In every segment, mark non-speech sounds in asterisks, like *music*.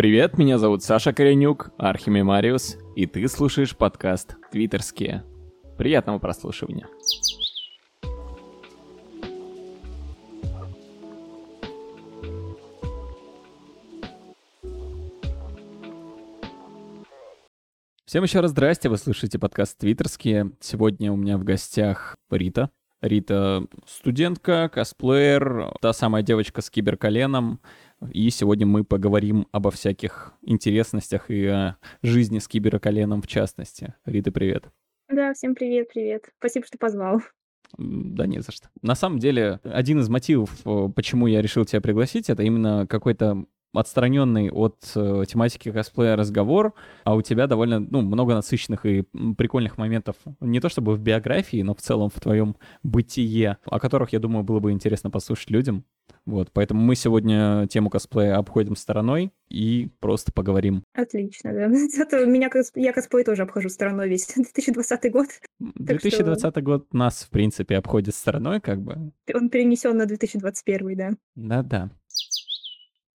Привет, меня зовут Саша Коренюк, Архимемариус, и ты слушаешь подкаст «Твиттерские». Приятного прослушивания. Всем еще раз здрасте, вы слушаете подкаст «Твиттерские». Сегодня у меня в гостях Рита. Рита — студентка, косплеер, та самая девочка с киберколеном. И сегодня мы поговорим обо всяких интересностях и о жизни с киберколеном в частности. Рита, привет. Да, всем привет, привет. Спасибо, что позвал. Да не за что. На самом деле, один из мотивов, э, почему я решил тебя пригласить, это именно какой-то отстраненный от э, тематики косплея разговор, а у тебя довольно ну, много насыщенных и прикольных моментов, не то чтобы в биографии, но в целом в твоем бытие, о которых, я думаю, было бы интересно послушать людям. Вот, поэтому мы сегодня тему косплея обходим стороной и просто поговорим. Отлично, да. *laughs* Это меня, я косплей тоже обхожу стороной весь *laughs* 2020 год. 2020 что... год нас, в принципе, обходит стороной, как бы. Он перенесен на 2021, да. Да-да.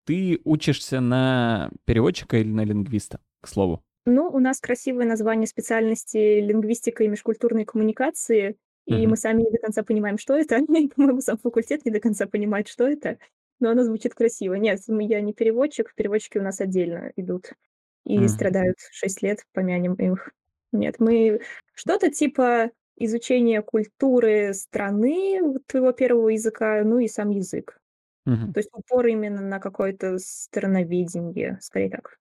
Ты учишься на переводчика или на лингвиста, к слову? Ну, у нас красивое название специальности лингвистика и межкультурные коммуникации, и mm-hmm. мы сами не до конца понимаем, что это. *laughs* И, по-моему, сам факультет не до конца понимает, что это. Но оно звучит красиво. Нет, я не переводчик, переводчики у нас отдельно идут и mm-hmm. страдают 6 лет, помянем их. Нет, мы что-то типа изучения культуры страны твоего первого языка, ну и сам язык. Мгм. То есть упор именно на какое-то страноведение, скорее так.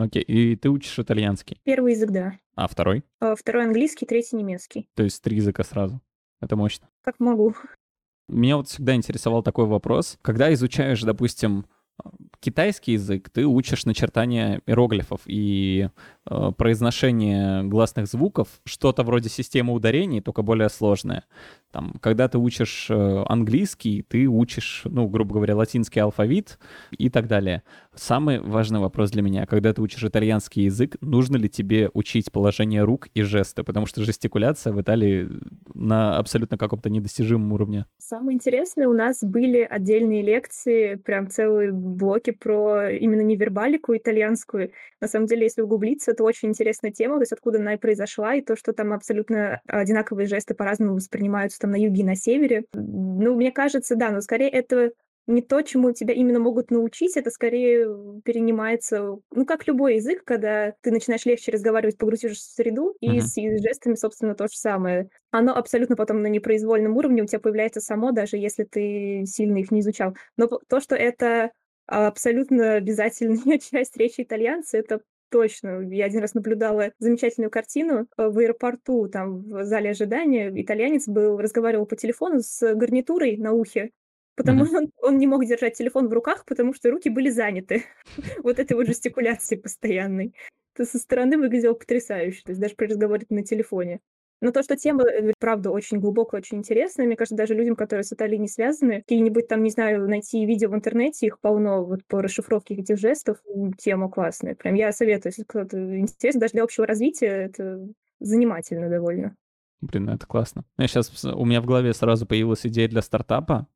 Окей. И ты учишь итальянский. Первый язык, да. А второй? А второй английский, третий немецкий. То есть три языка сразу. Это мощно. Как могу. Меня вот всегда интересовал такой вопрос. Когда изучаешь, допустим, китайский язык, ты учишь начертание иероглифов и э, произношение гласных звуков, что-то вроде системы ударений, только более сложное. Там, когда ты учишь э, английский, ты учишь, ну, грубо говоря, латинский алфавит и так далее. Самый важный вопрос для меня, когда ты учишь итальянский язык, нужно ли тебе учить положение рук и жесты? Потому что жестикуляция в Италии на абсолютно каком-то недостижимом уровне. Самое интересное, у нас были отдельные лекции, прям целые блоки про именно невербалику итальянскую. На самом деле, если углубиться, это очень интересная тема, то есть откуда она и произошла, и то, что там абсолютно одинаковые жесты по-разному воспринимаются там на юге и на севере. Ну, мне кажется, да, но скорее это не то, чему тебя именно могут научить, это скорее перенимается, ну, как любой язык, когда ты начинаешь легче разговаривать, погрузишься в среду, и uh-huh. с жестами, собственно, то же самое. Оно абсолютно потом на непроизвольном уровне у тебя появляется само, даже если ты сильно их не изучал. Но то, что это абсолютно обязательная *laughs* часть речи итальянца, это точно. Я один раз наблюдала замечательную картину э, в аэропорту, там в зале ожидания. Итальянец был, разговаривал по телефону с гарнитурой на ухе, потому что он, он не мог держать телефон в руках, потому что руки были заняты. *laughs* вот этой вот жестикуляции постоянной. Это со стороны выглядело потрясающе, то есть даже при разговоре на телефоне. Но то, что тема, э, правда, очень глубокая, очень интересная, мне кажется, даже людям, которые с Италией не связаны, какие-нибудь там, не знаю, найти видео в интернете, их полно вот по расшифровке этих жестов, тема классная. Прям я советую, если кто-то интересен, даже для общего развития, это занимательно довольно. Блин, ну это классно. Я сейчас, у меня в голове сразу появилась идея для стартапа,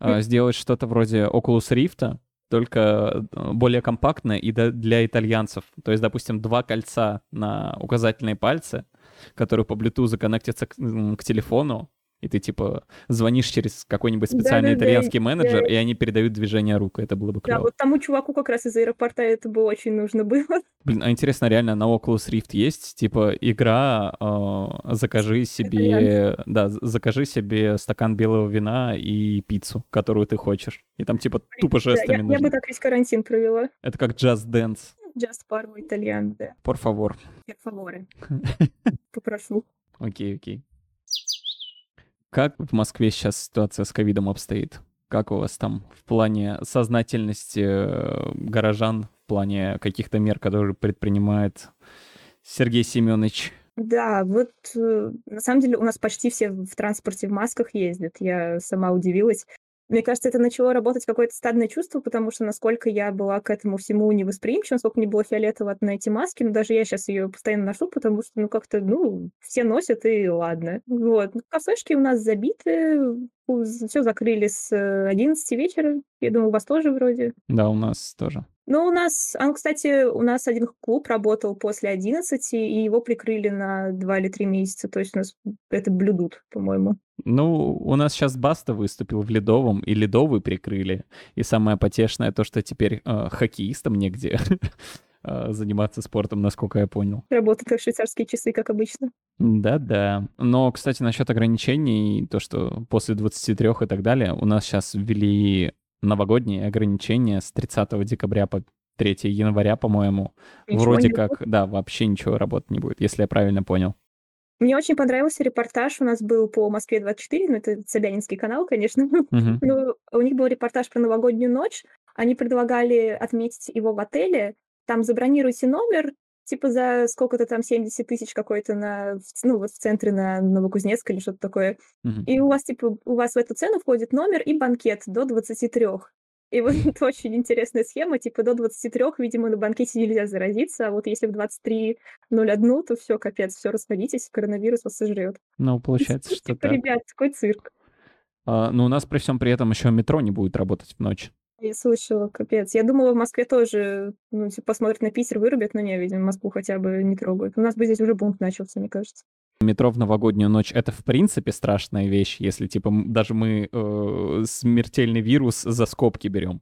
э, сделать что-то вроде Oculus Rift, только э, более компактное и для итальянцев. То есть, допустим, два кольца на указательные пальцы, которые по Bluetooth коннектятся к, к телефону, и ты, типа, звонишь через какой-нибудь специальный да, да, итальянский да, менеджер, да. и они передают движение рук. Это было бы клево. Да, вот тому чуваку как раз из аэропорта это бы очень нужно было. *laughs* Блин, а интересно, реально на Oculus Rift есть, типа, игра э, «Закажи себе...» Да, закажи себе стакан белого вина и пиццу, которую ты хочешь. И там, типа, тупо жестами да, я, я бы так весь карантин провела. Это как Just Dance. Just parlo italiano, да. Por favor. Per favore. *laughs* Попрошу. Окей, окей. Как в Москве сейчас ситуация с ковидом обстоит? Как у вас там в плане сознательности э, горожан, в плане каких-то мер, которые предпринимает Сергей Семенович? Да, вот э, на самом деле у нас почти все в транспорте в масках ездят. Я сама удивилась. Мне кажется, это начало работать какое-то стадное чувство, потому что насколько я была к этому всему невосприимчива, насколько мне было фиолетово на эти маски, но даже я сейчас ее постоянно ношу, потому что, ну, как-то, ну, все носят, и ладно. Вот. Ну, кафешки у нас забиты, все закрыли с 11 вечера. Я думаю, у вас тоже вроде. Да, у нас тоже. Ну, у нас, ну, кстати, у нас один клуб работал после 11, и его прикрыли на 2 или 3 месяца. То есть у нас это блюдут, по-моему. Ну, у нас сейчас Баста выступил в Ледовом, и Ледовый прикрыли. И самое потешное то, что теперь э, хоккеистам негде *laughs* э, заниматься спортом, насколько я понял. Работают как швейцарские часы, как обычно. Да-да. Но, кстати, насчет ограничений, то, что после 23 и так далее, у нас сейчас ввели новогодние ограничения с 30 декабря по 3 января, по-моему. Ничего Вроде как, будет? да, вообще ничего работать не будет, если я правильно понял. Мне очень понравился репортаж. У нас был по Москве-24, ну, это Собянинский канал, конечно. Мгм. Ну, у них был репортаж про новогоднюю ночь. Они предлагали отметить его в отеле. Там забронируйте номер, типа за сколько-то там 70 тысяч какой-то на, ну, вот в центре на Новокузнецк или что-то такое. Мгм. И у вас, типа, у вас в эту цену входит номер и банкет до 23. И вот *laughs* это очень интересная схема, типа до 23, видимо, на банкете нельзя заразиться, а вот если в 23.01, то все, капец, все, расходитесь, коронавирус вас сожрет. Ну, получается, что Типа, так. ребят, такой цирк. А, но у нас при всем при этом еще метро не будет работать в ночь. Я слышала, капец. Я думала, в Москве тоже, ну, типа, посмотрят на Питер, вырубят, но не, видимо, Москву хотя бы не трогают. У нас бы здесь уже бунт начался, мне кажется. Метро в новогоднюю ночь — это в принципе страшная вещь, если типа даже мы э, смертельный вирус за скобки берем.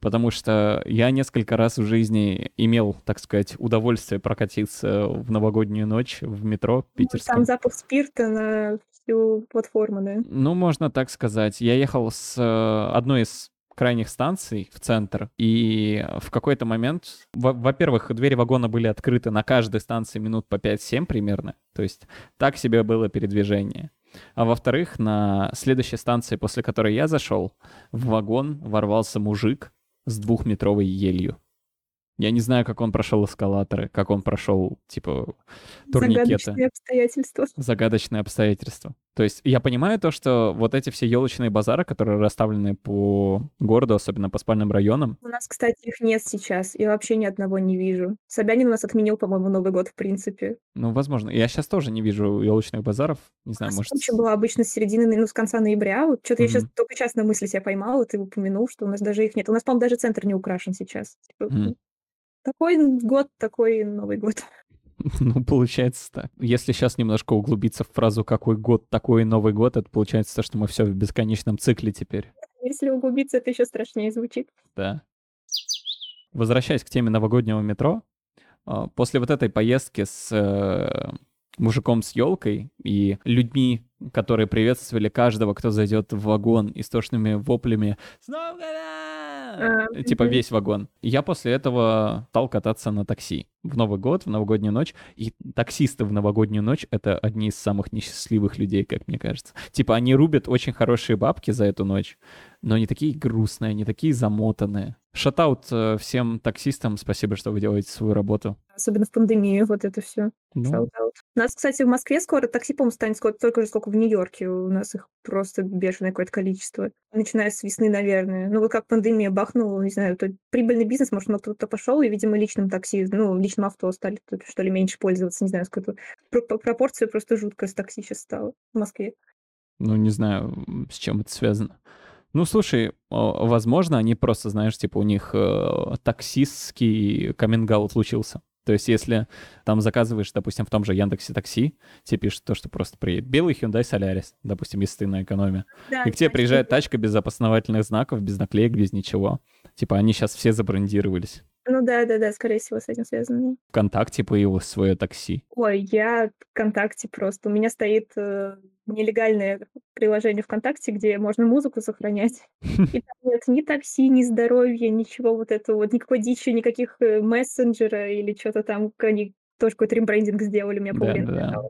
Потому что я несколько раз в жизни имел, так сказать, удовольствие прокатиться в новогоднюю ночь в метро Ну, питерском. Там запах спирта на всю платформу, да. Ну, можно так сказать. Я ехал с э, одной из крайних станций в центр, и в какой-то момент, во- во-первых, двери вагона были открыты на каждой станции минут по 5-7 примерно, то есть так себе было передвижение. А во-вторых, на следующей станции, после которой я зашел, в вагон ворвался мужик с двухметровой елью. Я не знаю, как он прошел эскалаторы, как он прошел, типа, турникеты Загадочные обстоятельства. загадочные обстоятельства. То есть я понимаю то, что вот эти все елочные базары, которые расставлены по городу, особенно по спальным районам, У нас, кстати, их нет сейчас. Я вообще ни одного не вижу. Собянин у нас отменил, по-моему, Новый год, в принципе. ну, возможно, я сейчас тоже не вижу елочных базаров, не У знаю, нас может... куча была обычно с середины, ну, с конца ноября. Вот что-то я сейчас только сейчас на мысли себя поймала, ты упомянул, что у нас даже их нет. У нас, по-моему, даже центр не украшен сейчас. Мгм. Такой год, такой Новый год. *laughs* Ну, получается так. Если сейчас немножко углубиться в фразу «какой год, такой Новый год», это получается то, что мы все в бесконечном цикле теперь. Если углубиться, это еще страшнее звучит. Да. Возвращаясь к теме новогоднего метро, а, после вот этой поездки с э, мужиком с елкой и людьми, которые приветствовали каждого, кто зайдет в вагон истошными воплями «С Новым годом!» А, Типа мгм. весь вагон. Я после этого стал кататься на такси в Новый год, в новогоднюю ночь. И таксисты в новогоднюю ночь — это одни из самых несчастливых людей, как мне кажется. Типа они рубят очень хорошие бабки за эту ночь, но они такие грустные, они такие замотанные. Шатаут э, всем таксистам, спасибо, что вы делаете свою работу. Особенно в пандемию, вот это все. Ну, У нас, кстати, в Москве скоро такси, по-моему, станет сколько, только же, сколько в Нью-Йорке. У нас их просто бешеное какое-то количество. Начиная с весны, наверное. Ну, вот как пандемия бахнула, не знаю, то прибыльный бизнес, может, много кто-то пошел, и, видимо, личным такси, ну, личным авто стали, что ли, меньше пользоваться. Не знаю, сколько пропорция просто жуткая с такси сейчас стала в Москве. ну, не знаю, с чем это связано. Ну, слушай, возможно, они просто, знаешь, типа у них э, таксистский каминг случился. То есть, если там заказываешь, допустим, в том же Яндексе Такси, тебе пишут то, что просто приедет белый Hyundai Solaris, допустим, если ты на экономе. Да, И к тебе приезжает тачка без опознавательных знаков, без наклеек, без ничего. Типа они сейчас все забрендировались. Ну да, да, да, скорее всего, с этим связано. ВКонтакте появилось свое такси. Ой, я ВКонтакте просто. У меня стоит э, нелегальное приложение ВКонтакте, где можно музыку сохранять. *laughs* И там нет ни такси, ни здоровья, ничего вот этого, вот никакой дичи, никаких э, мессенджера или что-то там. Они тоже какой-то рембрендинг сделали, у меня Да, половина да.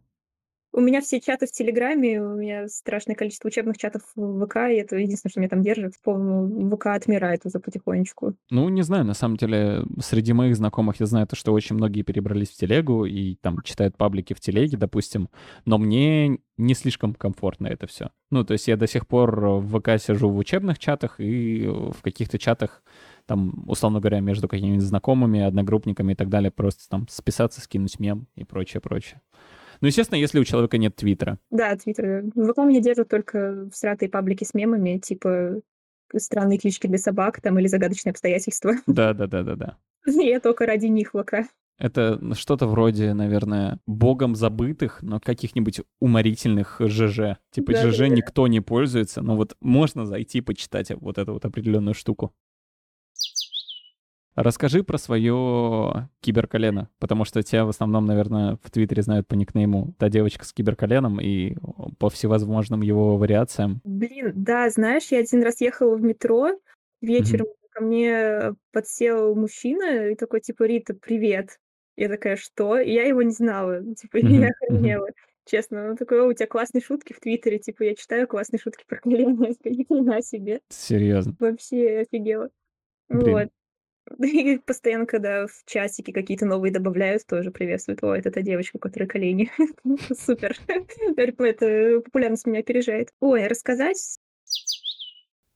У меня все чаты в Телеграме, у меня страшное количество учебных чатов в ВК, и это единственное, что меня там держит. По-моему, ВК отмирает уже потихонечку. Ну, не знаю, на самом деле, среди моих знакомых я знаю то, что очень многие перебрались в телегу и там читают паблики в телеге, допустим, но мне не слишком комфортно это все. Ну, то есть я до сих пор в ВК сижу в учебных чатах и в каких-то чатах, там, условно говоря, между какими-нибудь знакомыми, одногруппниками и так далее, просто там списаться, скинуть мем и прочее, прочее. Ну, естественно, если у человека нет твиттера. Да, Твиттер. ВК меня держит только в сратой паблике с мемами, типа странные клички для собак там или загадочные обстоятельства. Да-да-да-да-да. *laughs* Я только ради них пока. Это что-то вроде, наверное, богом забытых, но каких-нибудь уморительных ЖЖ. Типа Да-да-да. ЖЖ никто не пользуется, но вот можно зайти почитать вот эту вот определенную штуку. Расскажи про свое киберколено, потому что тебя в основном, наверное, в Твиттере знают по никнейму та девочка с киберколеном и по всевозможным его вариациям. Блин, да, знаешь, я один раз ехала в метро, вечером ко мне подсел мужчина и такой, типа, Рита, привет. Я такая, что? И я его не знала, типа, *laughs* Мгм, я охренела. Честно, он такой, у тебя классные шутки в Твиттере, типа, я читаю классные шутки про колено, *laughs* я ни хрена себе, Серьезно. вообще офигела. Блин. Вот. *laughs* И постоянно, когда в чатике какие-то новые добавляют, тоже приветствуют. О, это та девочка, у колени. *laughs* Супер. Это популярность меня опережает. Ой, а рассказать?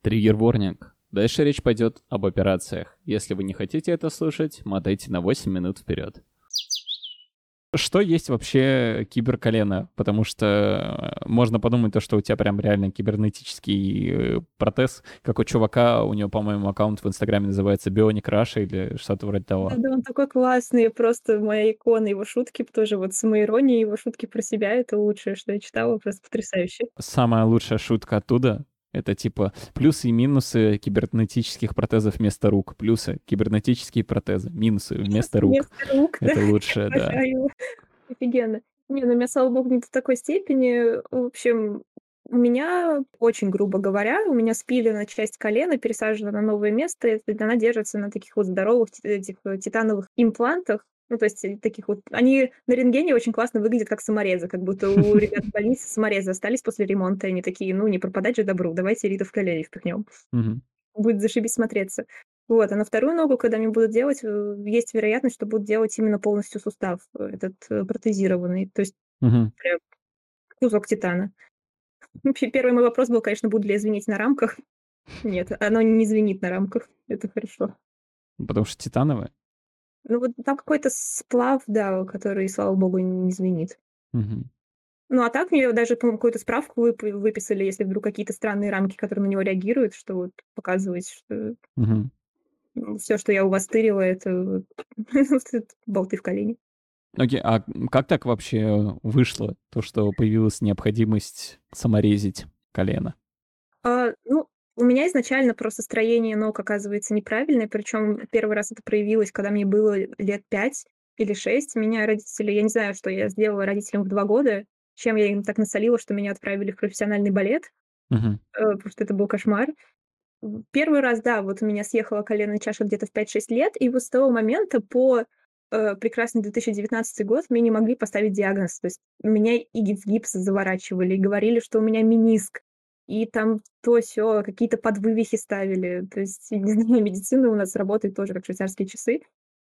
Триггер-ворнинг. Дальше речь пойдет об операциях. Если вы не хотите это слушать, мотайте на 8 минут вперед. Что есть вообще киберколено? Потому что э, можно подумать то, что у тебя прям реально кибернетический э, протез, как у чувака, у него, по-моему, аккаунт в Инстаграме называется Bionic Russia или что-то вроде того. Да, он такой классный, просто моя икона, его шутки тоже вот самоирония, его шутки про себя, это лучшее, что я читала, просто потрясающе. Самая лучшая шутка оттуда — это типа плюсы и минусы кибернетических протезов вместо рук. Плюсы — кибернетические протезы. Минусы *laughs* — вместо рук. Вместо рук, да. Это да. Обожаю. Офигенно. Не, ну, богу, не до такой степени. В общем, у меня, очень грубо говоря, у меня спилена часть колена, пересажена на новое место, и она держится на таких вот здоровых э, титановых имплантах. Ну, то есть э, таких вот... Они на рентгене очень классно выглядят как саморезы, как будто у ребят в больнице саморезы остались после ремонта, и они такие, ну, не пропадать же добру, давайте Риту в колени впихнем Мгм. будет зашибись смотреться. Вот, а на вторую ногу, когда мне будут делать, э, есть вероятность, что будут делать именно полностью сустав э, этот протезированный, то есть Мгм. прям кусок титана. *laughs* Вообще, первый мой вопрос был, конечно, буду ли я звенеть на рамках. Нет, оно не звенит на рамках, это хорошо. Потому что титановое? Ну вот там какой-то сплав, да, который, слава богу, не звенит. Мгм. Ну а так мне даже, по-моему, какую-то справку вып- выписали, если вдруг какие-то странные рамки, которые на него реагируют, что вот показывает, что Мгм. все, что я у вас тырила, это *laughs* болты в колени. Окей, а как так вообще вышло, то, что появилась необходимость саморезить колено? А, ну, у меня изначально просто строение ног оказывается неправильное, причем первый раз это проявилось, когда мне было лет 5 или 6. Меня родители, я не знаю, что я сделала родителям в 2 года, чем я им так насолила, что меня отправили в профессиональный балет, э, потому что это был кошмар. Первый раз, да, вот у меня съехала коленная чаша где-то в 5-6 лет, и вот с того момента по э, прекрасный 2019 год мне не могли поставить диагноз. То есть меня и гипс гипс заворачивали, и говорили, что у меня мениск, и там то все какие-то подвывихи ставили. То есть, *laughs* не знаю, медицина у нас работает тоже как швейцарские часы.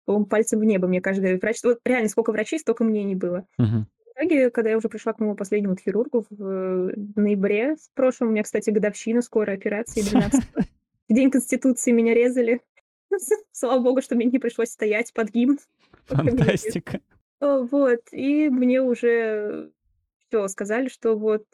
По-моему, пальцем в небо мне каждый врач... Вот реально, сколько врачей, столько мнений было. Мгм. В итоге, когда я уже пришла к моему последнему хирургу в э, ноябре в прошлом, у меня, кстати, годовщина скорой операции, 12 *laughs* В день Конституции меня резали. *laughs* Слава богу, что мне не пришлось стоять под гимн. Фантастика. Э, Вот, и мне уже все сказали, что вот,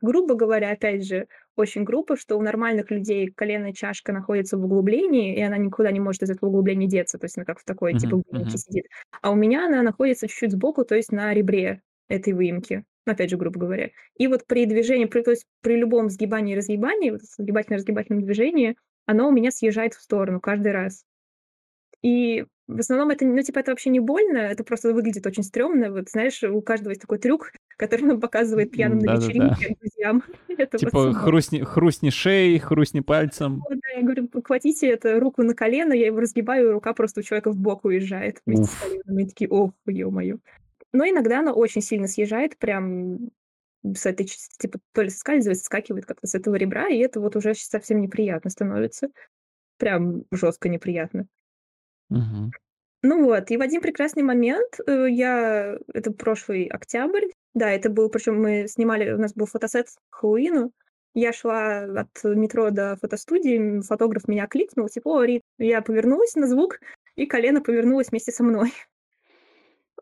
грубо говоря, опять же, очень грубо, что у нормальных людей коленная чашка находится в углублении, и она никуда не может из этого углубления деться, то есть она как в такой, типа, выемке сидит. А у меня она находится чуть-чуть сбоку, то есть на ребре этой выемки, опять же, грубо говоря. И вот при движении, при, то есть при любом сгибании и разгибании, вот сгибательно-разгибательном движении, оно у меня съезжает в сторону каждый раз. И в основном это, ну, типа, это вообще не больно, это просто выглядит очень стрёмно. Вот знаешь, у каждого есть такой трюк, который он показывает пьяным на Да-да-да. вечеринке друзьям. *laughs* Это Типа хрустни, хрустни шеей, хрустни пальцем. Да, я говорю, хватите это руку на колено, я его разгибаю, и рука просто у человека в бок уезжает вместе с Уф. коленом. И такие, ох, ё-моё. Но иногда она очень сильно съезжает, прям с этой, типа, то ли соскальзывает, соскакивает как-то с этого ребра, и это вот уже совсем неприятно становится. Прям жестко неприятно. Мгм. Ну вот, и в один прекрасный момент, э, я это прошлый октябрь, да, это был, причем мы снимали, у нас был фотосет к Хэллоуину. Я шла от метро до фотостудии, фотограф меня кликнул, типа, о, Рит, я повернулась на звук, и колено повернулось вместе со мной.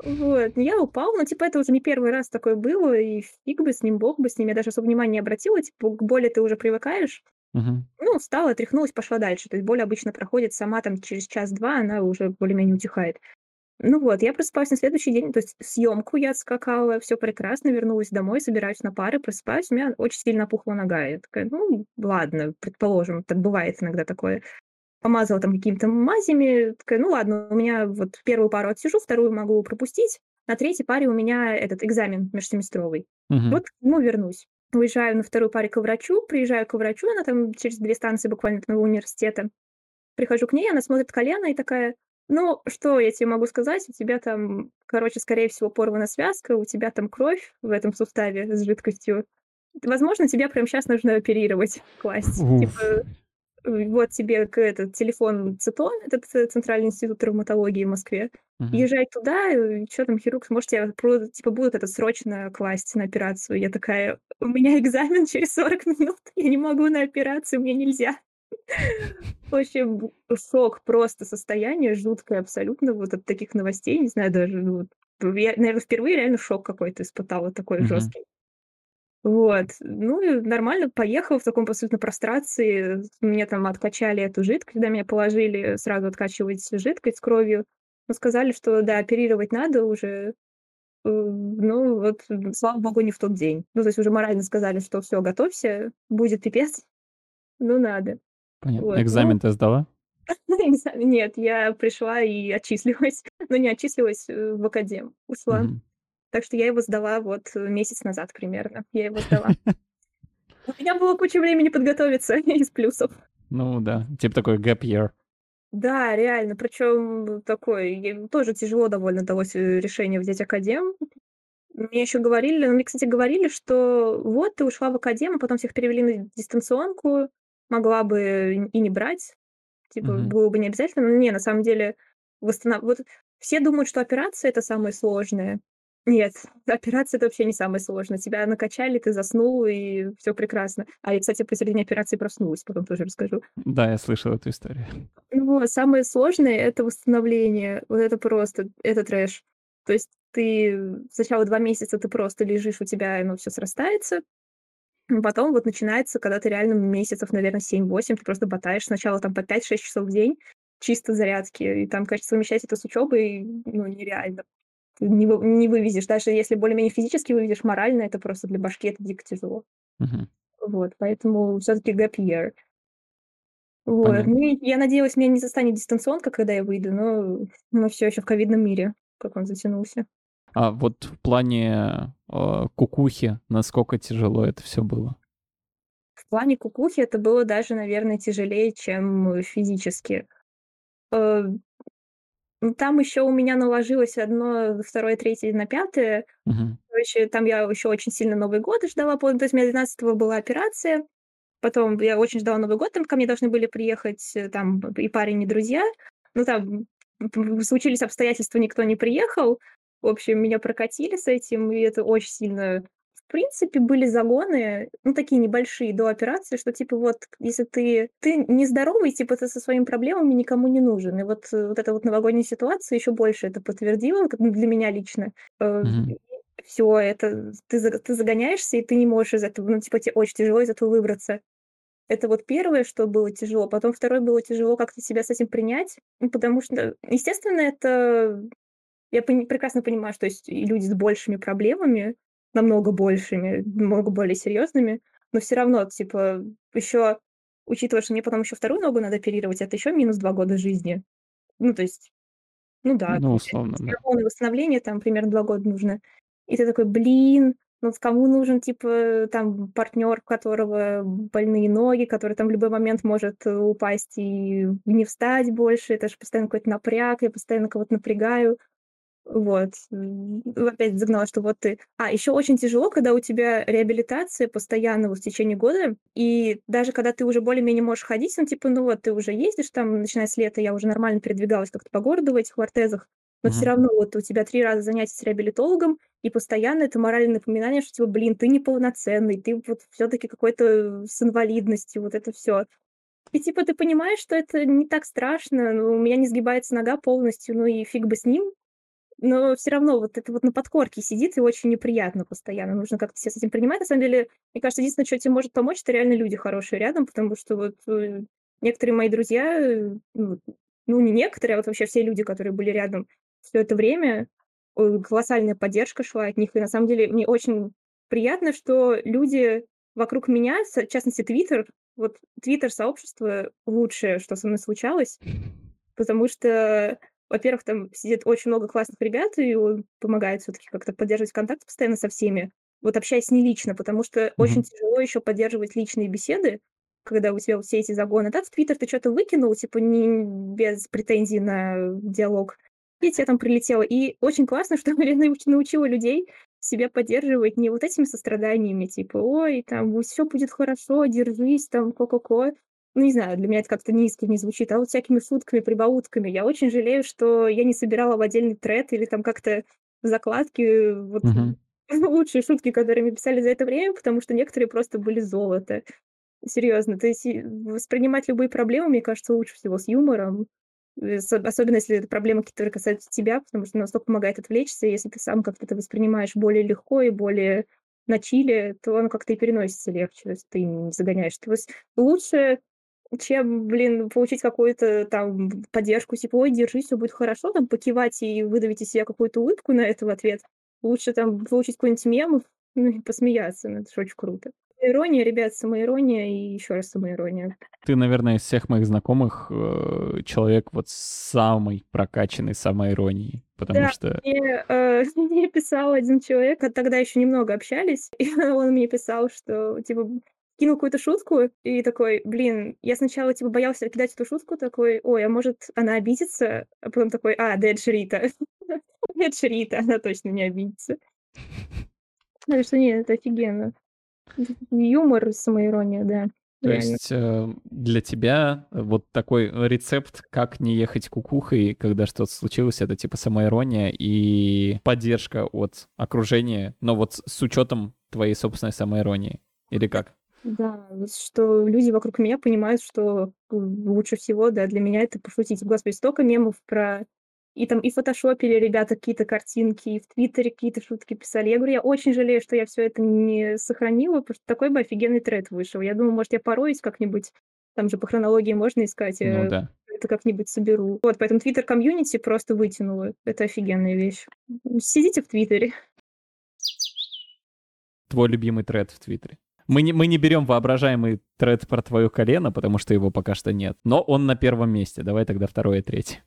Вот, я упала, но, типа, это уже не первый раз такое было, и фиг бы с ним, бог бы с ним, я даже особо внимания не обратила, типа, к боли ты уже привыкаешь, Мгм. Ну, встала, отряхнулась, пошла дальше. То есть боль обычно проходит сама там через час-два, она уже более-менее утихает. Ну вот, я просыпаюсь на следующий день, то есть съемку я отскакала, все прекрасно, вернулась домой, собираюсь на пары, просыпаюсь, у меня очень сильно опухла нога. Я такая: "Ну, ладно, предположим, так бывает иногда такое". Помазала там какими-то мазями, такая: "Ну ладно, у меня вот первую пару отсижу, вторую могу пропустить, на третьей паре у меня этот экзамен межсеместровый. Мгм. Вот к нему вернусь". Уезжаю на второй паре к врачу, приезжаю к врачу, она там через 2 станции буквально от моего университета. Прихожу к ней, она смотрит колено и такая: "Ну, что я тебе могу сказать? У тебя там, короче, скорее всего, порвана связка, у тебя там кровь в этом суставе с жидкостью. Возможно, тебя прямо щас нужно оперировать, *laughs* класть. Типа, Уф. э, вот тебе этот телефон ЦИТО, этот ц Центральный институт травматологии в Москве. Мгм. Езжай туда, э, чё там хирург, может, тебя типа будут это срочно класть на операцию". Я такая: "У меня экзамен через 40 минут, я не могу на операцию, мне нельзя". Вообще б шок просто, состояние жуткое абсолютно вот от таких новостей. Не знаю даже, ну вот, я, наверно, впервые реально шок какой-то испытала такой Мгм. жёсткий. Вот. Ну и нормально поехала в таком абсолютно прострации. Мне там откачали эту жидкость, когда меня положили сразу откачивать жидкость с кровью. Но сказали, что да, оперировать надо уже. Э, ну вот, слава богу, не в тот день. Ну, то есть уже морально сказали, что всё, готовься, будет пипец, но надо. Понятно. Вот, ну Экзамен ты сдала? *laughs* нет, я пришла и отчислилась. *laughs* Ну, не отчислилась, э, в академ ушла. Так что я его сдала вот, э, месяц назад примерно. Я его сдала. *laughs* У меня было куча времени подготовиться из плюсов. Ну да, типа такой gap year. Да, реально, причём такой, тоже тяжело довольно далось, э, решение взять академ. Мне ещё говорили, ну, мне, кстати, говорили, что вот ты ушла в академ, а потом всех перевели на дистанционку, могла бы и не брать, типа Мгм. было бы не обязательно. Но не, на самом деле восстанов вот все думают, что операция- это самое сложное. Нет, *laughs* операция- это вообще не самое сложное. Тебя накачали, ты заснул, и всё прекрасно. А я, кстати, посередине операции проснулась, потом тоже расскажу. Да, я слышал эту историю. Ну самое сложное- это восстановление. Вот это просто, это трэш. То есть ты сначала 2 месяца ты просто лежишь, у тебя оно всё срастается. Потом вот начинается, когда ты реально месяцев, наверно, 7-8 ты просто ботаешь. Сначала там по 5-6 часов в день чисто зарядки, и там, конечно, совмещать это с учёбой, ну, нереально. Ты не вы не вывезешь. Даже если более-менее физически вывезешь, морально это просто для башки это дико тяжело. Мгм. Вот, поэтому всё-таки gap year. Вот. Понятно. Ну я надеялась, меня не застанет дистанционка, когда я выйду, но мы всё ещё в ковидном мире, как он затянулся. А вот в плане, а, кукухи, насколько тяжело это всё было? В плане кукухи это было даже, наверное, тяжелее, чем физически. Э, там ещё у меня наложилось 1, 2, 3 на 5. Мгм. Короче, там я ещё очень сильно Новый год ждала. То есть у меня 12 была операция. Потом я очень ждала Новый год, там ко мне должны были приехать, э, там и парень, и друзья. Ну, там случились обстоятельства, никто не приехал. В общем, меня прокатили с этим, и это очень сильно В принципе, были загоны, ну, такие небольшие до операции, что типа вот если ты ты нездоровый, типа ты со своими проблемами никому не нужен. И вот вот эта вот новогодняя ситуация ещё больше это подтвердила, как, ну, для меня лично. Э, Мгм. и всё это ты ты загоняешься, и ты не можешь из этого, ну, типа те очень тяжело из этого выбраться. Это вот 1, что было тяжело. Потом 2 было тяжело как-то себя с этим принять. Ну, потому что, естественно, это я пони прекрасно понимаю, что есть люди с большими проблемами, намного большими, намного более серьёзными, но всё равно, типа, ещё учитывая, что мне потом ещё 2 ногу надо оперировать, это ещё минус 2 года жизни. Ну, то есть, ну да, Ну, условно, да. полного восстановления там примерно 2 года нужно. И ты такой: "Блин, ну кому нужен, типа, там партнёр, у которого больные ноги, который там в любой момент может упасть и не встать больше". Это ж постоянно какой-то напряг, я постоянно кого-то напрягаю. Вот. М, опять загнала, что вот ты А, ещё очень тяжело, когда у тебя реабилитация постоянно вот в течение года, и даже когда ты уже более-менее можешь ходить, ну, типа, ну вот ты уже ездишь там, начиная с лета, я уже нормально передвигалась как-то по городу в этих "Ортезах", но всё Мгм. равно вот у тебя 3 раза занятия с реабилитологом, и постоянно это моральное напоминание, что типа: "Блин, ты неполноценный, ты вот всё-таки какой-то с инвалидностью". Вот это всё. И типа ты понимаешь, что это не так страшно. Ну, у меня не сгибается нога полностью, ну и фиг бы с ним. Но все равно вот это вот на подкорке сидит, и очень неприятно постоянно. Нужно как-то себя с этим принимать. На самом деле, мне кажется, единственное, что тебе может помочь, это реально люди хорошие рядом, потому что вот э, некоторые мои друзья, э, ну, ну, не некоторые, а вот вообще все люди, которые были рядом все это время, колоссальная поддержка шла от них. И на самом деле мне очень приятно, что люди вокруг меня, в частности, Твиттер, вот Твиттер-сообщество лучшее, что со мной случалось, потому что во-первых, там сидит очень много классных ребят, и он помогает все таки как-то поддерживать контакт постоянно со всеми, вот общаясь не лично, потому что очень тяжело еще поддерживать личные беседы, когда у тебя вот все эти загоны. Так в Твиттер ты что то выкинул, типа, не без претензий на диалог, и тебе там прилетело. И очень классно, *laughs* что Марина научила людей себя поддерживать не вот этими состраданиями, типа: "Ой, там все будет хорошо, держись, там ко-ко-ко" ну, не знаю, для меня это как-то неискренне звучит, а вот всякими шутками, прибаутками. Я очень жалею, что я не собирала в отдельный тред или там как-то закладки вот Мгм. *laughs* лучшие шутки, которые мне писали за это время, потому что некоторые просто были золото. Серьезно, то есть воспринимать любые проблемы, мне кажется, лучше всего с юмором. Э, особенно если это проблемы, которые касаются тебя, потому что настолько помогает отвлечься. Если ты сам как-то это воспринимаешь более легко и более на чиле, то оно как-то и переносится легче, если ты не загоняешь. То есть лучше чем, блин, получить какую-то там поддержку, типа, ой, держись, все будет хорошо, там покивать и выдавить из себя какую-то улыбку на это в ответ. Лучше там получить какой-нибудь мем, ну и посмеяться, ну это же очень круто. Ирония, ребят, самоирония и еще раз самоирония. Ты, наверное, из всех моих знакомых э, человек вот с самой прокачанной самоиронией, потому Да, что мне, э, *laughs* мне писал один человек, а тогда еще немного общались, *laughs* и он мне писал, что, типа, кинул какую-то шутку и такой: "Блин". Я сначала, типа, боялся кидать эту шутку, такой: "Ой, а может, она обидится?" А потом такой: "А, да это ж Рита. *laughs* Это ж Рита, она точно не обидится". Так что нет, это офигенно. Юмор, самоирония, да, То реально. есть э, для тебя вот такой рецепт, как не ехать кукухой, когда что-то случилось, это типа самоирония и поддержка от окружения, но вот с учетом твоей собственной самоиронии. Или как? Да, что люди вокруг меня понимают, что лучше всего, да, для меня это пошутить. Господи, столько мемов про и там и фотошопили ребята какие-то картинки, и в Твиттере какие-то шутки писали. Я говорю, я очень жалею, что я все это не сохранила, потому что такой бы офигенный тред вышел. Я думаю, может, я пороюсь как-нибудь, там же по хронологии можно искать, Ну э, да. это как-нибудь соберу. Вот, поэтому Твиттер комьюнити просто вытянула. Это офигенная вещь. Сидите в Твиттере. Твой любимый тред в Твиттере. Мы не, мы не берем воображаемый тред про твое колено, потому что его пока что нет. Но он на первом месте. Давай тогда второй и третий.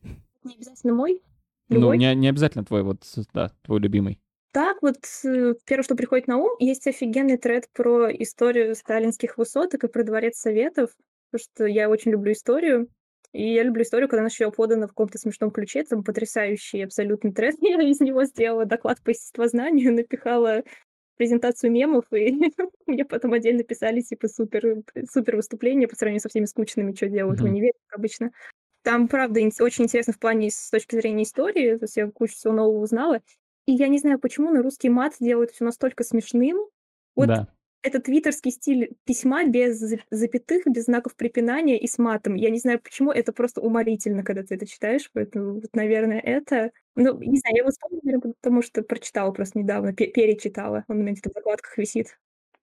Не обязательно мой. Ну, Любой. не, не обязательно твой, вот, да, твой любимый. Так вот, э, первое, что приходит на ум, есть офигенный тред про историю сталинских высоток и про Дворец Советов, потому что я очень люблю историю. И я люблю историю, когда она еще подана в каком-то смешном ключе. Там потрясающий абсолютный тред. *laughs* Я из него сделала доклад по естествознанию, *laughs* напихала презентацию мемов, и *laughs* мне потом отдельно писали, типа, супер, супер выступление по сравнению со всеми скучными, что делают в Мгм. универе, как обычно. Там, правда, очень интересно в плане с точки зрения истории, то есть я кучу всего нового узнала. И я не знаю, почему, но русский мат делает все настолько смешным. Вот Да. это твиттерский стиль письма без за- запятых, без знаков препинания и с матом. Я не знаю, почему, это просто уморительно, когда ты это читаешь, поэтому, вот, наверное, это... Ну, не знаю, я его вспомнила, наверно, потому что прочитала просто недавно, пе- перечитала, он у меня где-то в закладках висит.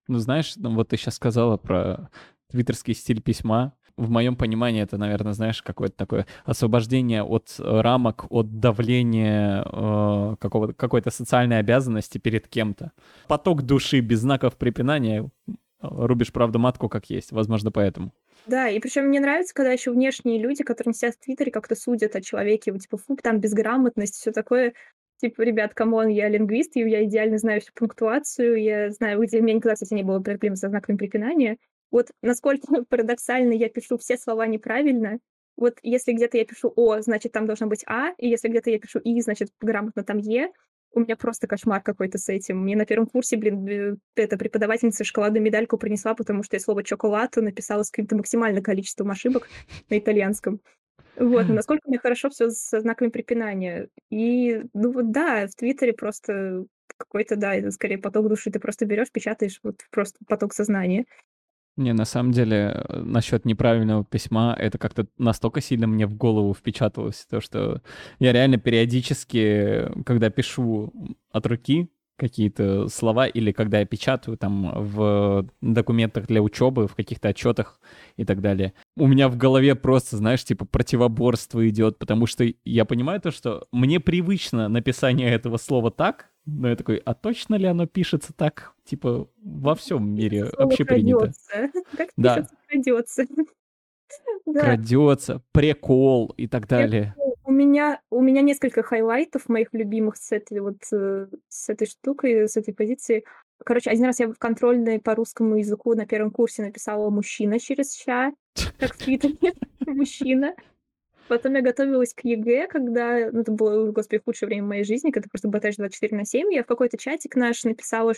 Ну, знаешь, ну, вот ты сейчас сказала про твиттерский стиль письма. В моем понимании это, наверное, знаешь, какое-то такое освобождение от э, рамок, от давления э, какого-то, какой-то социальной обязанности перед кем-то. Поток души без знаков препинания. э, Рубишь, правда, матку как есть. Возможно, поэтому. Да, и причем мне нравится, когда еще внешние люди, которые сидят в Твиттере, как-то судят о человеке, вот, типа, фу, там безграмотность, все такое. Типа, ребят, come on, я лингвист, и я идеально знаю всю пунктуацию, я знаю, где у меня никогда, кстати, не было проблем со знаками препинания. Вот насколько *laughs* парадоксально я пишу все слова неправильно. Вот если где-то я пишу «о», значит, там должно быть «а», и если где-то я пишу «и», значит, грамотно там «е». У меня просто кошмар какой-то с этим. Мне на первом курсе, блин, эта преподавательница шоколадную медальку принесла, потому что я слово «чоколато» написала с каким-то максимальным количеством ошибок на итальянском. Вот, насколько мне хорошо все со знаками препинания. И, ну вот да, в Твиттере просто какой-то, да, это скорее поток души. Ты просто берешь, печатаешь, вот просто поток сознания. Не, на самом деле, э, насчет неправильного письма, это как-то настолько сильно мне в голову впечаталось, то, что я реально периодически, когда пишу от руки, какие-то слова, или когда я печатаю там в документах для учебы, в каких-то отчетах и так далее. У меня в голове просто, знаешь, типа противоборство идет, потому что я понимаю то, что мне привычно написание этого слова так, но я такой, а точно ли оно пишется так, типа, во всем мире общепринято? *laughs* Как да. пишется, крадется. *laughs* Крадется, прикол и так далее. У меня, у меня несколько highlight ов моих любимых с этой вот, э, с этой штукой, с этой позиции. Короче, один раз я в контрольной по русскому языку на первом курсе написала «мужчина» через «ща», как в Твиттере, *laughs* «мужчина». Потом я готовилась к ЕГЭ, когда, ну, это было, господи, худшее время моей жизни, когда просто ботаешь 24 на 7. Я в какой-то чатик наш написала,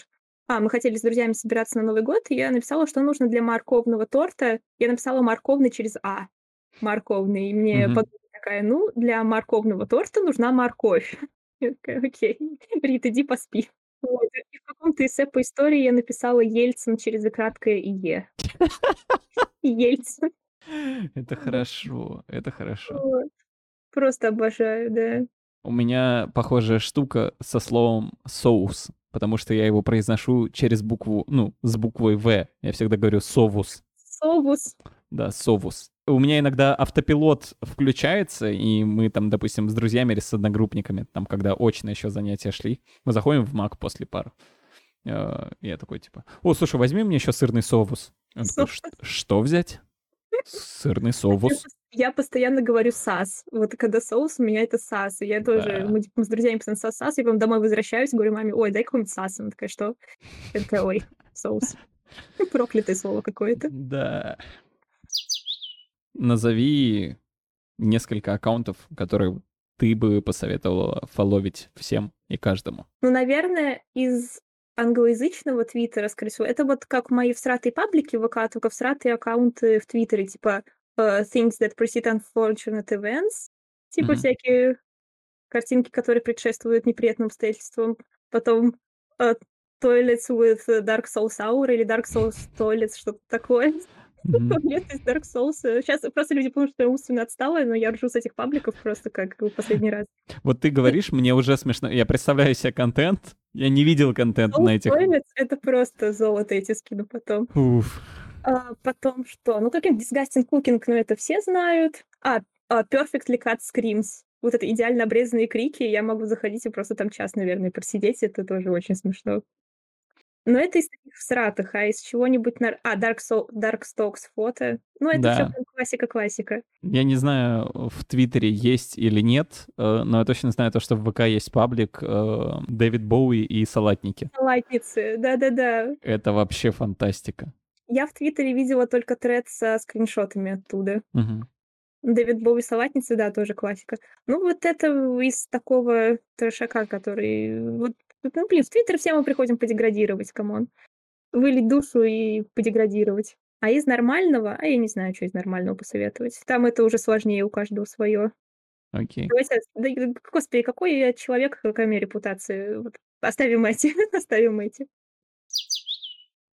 а, мы хотели с друзьями собираться на Новый год, и я написала, что нужно для морковного торта. Я написала морковный через А. Морковный. И мне mm-hmm. подруга такая, ну, для морковного торта нужна морковь. Я такая, окей, Рит, иди поспи. Вот. И в каком-то эссе по истории я написала Ельцин через и краткое ИЕ. *laughs* Ельцин. *laughs* Это хорошо, это хорошо. Вот. Просто обожаю, да. У меня похожая штука со словом соус, потому что я его произношу через букву, ну, с буквой В. Я всегда говорю совус. Совус. Да, совус у меня иногда автопилот включается, и мы там, допустим, с друзьями или с одногруппниками, там, когда очно еще занятия шли, мы заходим в Мак после пар. Э, я такой, типа, о, слушай, возьми мне еще сырный соус. Он такой, что взять? Сырный соус. Я постоянно говорю сас. Вот когда соус, у меня это сас. И я тоже, да. мы типа, с друзьями постоянно сас, сас. Я потом домой возвращаюсь, говорю маме, ой, дай какой-нибудь сас. Она такая, что? Такая, ой, соус. *laughs* Проклятое слово какое-то. Да назови несколько аккаунтов, которые ты бы посоветовала фоловить всем и каждому. Ну, наверное, из англоязычного твиттера, скорее всего, это вот как мои всратые паблики в ВК, только всратые аккаунты в твиттере, типа uh, things that precede unfortunate events, типа mm-hmm. всякие картинки, которые предшествуют неприятным обстоятельствам, потом uh, toilets with Dark Souls Hour или Dark Souls Toilets, что-то такое. Нет, *laughs* из Dark Souls. Сейчас просто люди помнят, что я умственно отсталая, но я ржу с этих пабликов просто как в последний раз. Вот ты говоришь, мне уже смешно. Я представляю себе контент. Я не видел контент на этих. Это просто золото, эти скину потом. Уф. А, потом что? Ну, каким Disgusting Cooking, ну, это все знают. А, а Perfectly Cut Screams. Вот это идеально обрезанные крики. Я могу заходить и просто там час, наверное, просидеть. Это тоже очень смешно. Но это из таких всратых, а из чего-нибудь... Нар... А, Dark, so... Dark Stokes фото. Ну, это да. все классика-классика. Я не знаю, в Твиттере есть или нет, э, но я точно знаю то, что в ВК есть паблик э, Дэвид Боуи и салатники. Салатницы, да-да-да. Это вообще фантастика. Я в Твиттере видела только тред со скриншотами оттуда. Угу. Дэвид Боуи салатницы, да, тоже классика. Ну, вот это из такого трешака, который... Вот ну, блин, в Твиттер все мы приходим подеградировать, come on. Вылить душу и подеградировать. А из нормального, а я не знаю, что из нормального посоветовать. Там это уже сложнее, у каждого свое. Окей. Давайте, да, господи, какой я человек, какая у меня репутация. Вот, оставим эти, *laughs* оставим эти.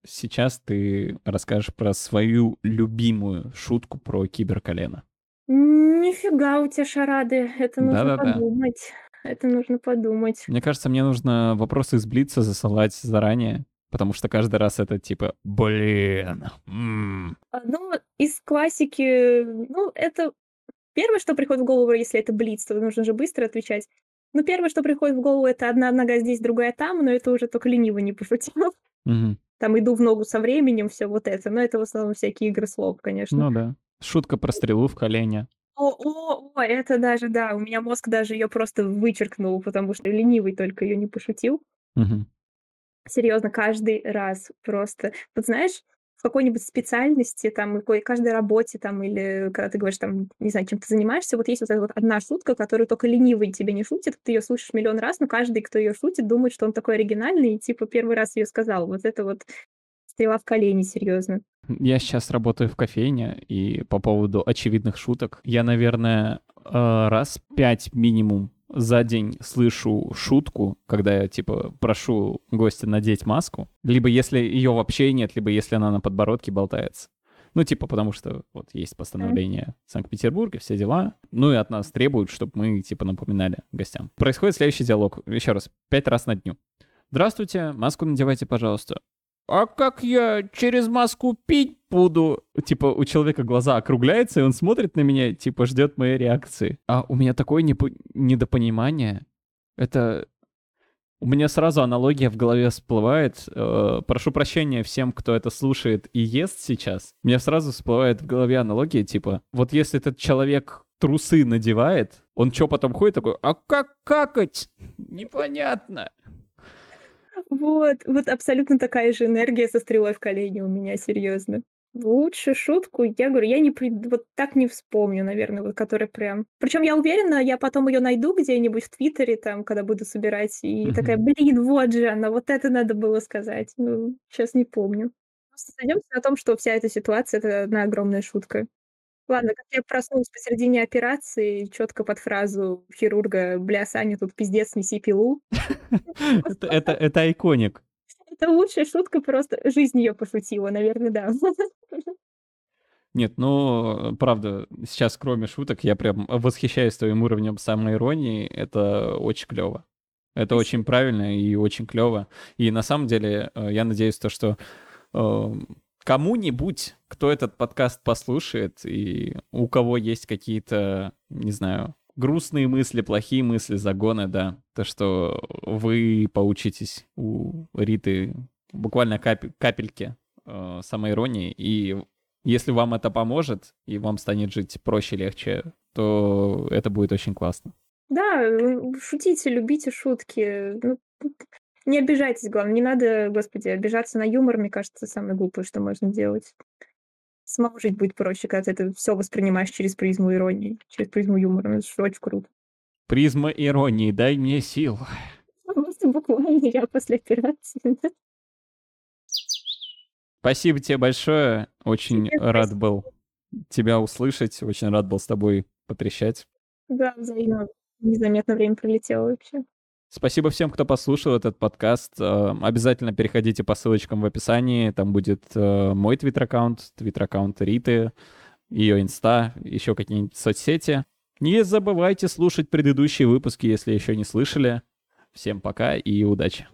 Сейчас ты расскажешь про свою любимую шутку про киберколено. Нифига у тебя шарады, это нужно Да-да-да. подумать. Это нужно подумать. Мне кажется, мне нужно вопросы из Блица засылать заранее, потому что каждый раз это типа, блин. М-м. Ну, из классики, ну, это первое, что приходит в голову, если это Блиц, то нужно же быстро отвечать. Ну, первое, что приходит в голову, это одна нога здесь, другая там, но это уже только лениво не пошутил. Угу. Там иду в ногу со временем, все вот это. Но это в основном всякие игры слов, конечно. Ну да. Шутка про стрелу в колене. О, о, о, это даже, да, у меня мозг даже ее просто вычеркнул, потому что ленивый только ее не пошутил. Мгм. Серьезно, каждый раз просто. Вот знаешь, в какой-нибудь специальности, там, в каждой работе, там, или когда ты говоришь, там, не знаю, чем ты занимаешься, вот есть вот эта вот одна шутка, которую только ленивый тебе не шутит, ты ее слушаешь миллион раз, но каждый, кто ее шутит, думает, что он такой оригинальный, и типа первый раз ее сказал. Вот это вот стрела в колени, серьезно. Я сейчас работаю в кофейне, и по поводу очевидных шуток, я, наверное, э, раз пять минимум за день слышу шутку, когда я, типа, прошу гостя надеть маску, либо если ее вообще нет, либо если она на подбородке болтается. Ну, типа, потому что вот есть постановление Санкт-Петербурга, все дела. Ну, и от нас требуют, чтобы мы, типа, напоминали гостям. Происходит следующий диалог. Еще раз, пять раз на дню. Здравствуйте, маску надевайте, пожалуйста. А как я через маску пить буду? Типа у человека глаза округляются, и он смотрит на меня, типа ждет моей реакции. А у меня такое непо- недопонимание. Это... У меня сразу аналогия в голове всплывает. Э, прошу прощения всем, кто это слушает и ест сейчас. У меня сразу всплывает в голове аналогия, типа, вот если этот человек трусы надевает, он что потом ходит такой, а как какать? Непонятно. Вот, вот абсолютно такая же энергия со стрелой в колене у меня, серьезно. Лучше шутку, я говорю, я не вот так не вспомню, наверное, вот которая прям. Причем я уверена, я потом ее найду где-нибудь в Твиттере, там, когда буду собирать, и такая, блин, вот же она, вот это надо было сказать. Ну, сейчас не помню. Просто сойдемся на том, что вся эта ситуация это одна огромная шутка. Ладно, как я проснулась посередине операции, четко под фразу хирурга «Бля, Саня, тут пиздец, неси пилу». *laughs* Это, это, это иконик. Это лучшая шутка, просто жизнь ее пошутила, наверное, да. *laughs* Нет, ну, правда, сейчас, кроме шуток, я прям восхищаюсь твоим уровнем самоиронии. Это очень клево. Это Спасибо. очень правильно и очень клево. И на самом деле, э, я надеюсь, то, что э, кому-нибудь, кто этот подкаст послушает, и у кого есть какие-то, не знаю, грустные мысли, плохие мысли, загоны, да, то, что вы поучитесь у Риты буквально кап- капельки э, самоиронии, и если вам это поможет, и вам станет жить проще, легче, то это будет очень классно. Да, шутите, любите шутки. Ну, не обижайтесь, главное. Не надо, господи, обижаться на юмор, мне кажется, самое глупое, что можно делать. Самому жить будет проще, когда ты это все воспринимаешь через призму иронии, через призму юмора. Это же очень круто. Призма иронии, дай мне сил. *laughs* Просто буквально я после операции. Спасибо тебе большое. Очень тебе рад спасибо. был тебя услышать. Очень рад был с тобой потрещать. Да, взаимно. Незаметно время пролетело вообще. Спасибо всем, кто послушал этот подкаст. Э, обязательно переходите по ссылочкам в описании. Там будет э, мой твиттер-аккаунт, твиттер-аккаунт Риты, ее инста, еще какие-нибудь соцсети. Не забывайте слушать предыдущие выпуски, если еще не слышали. Всем пока и удачи.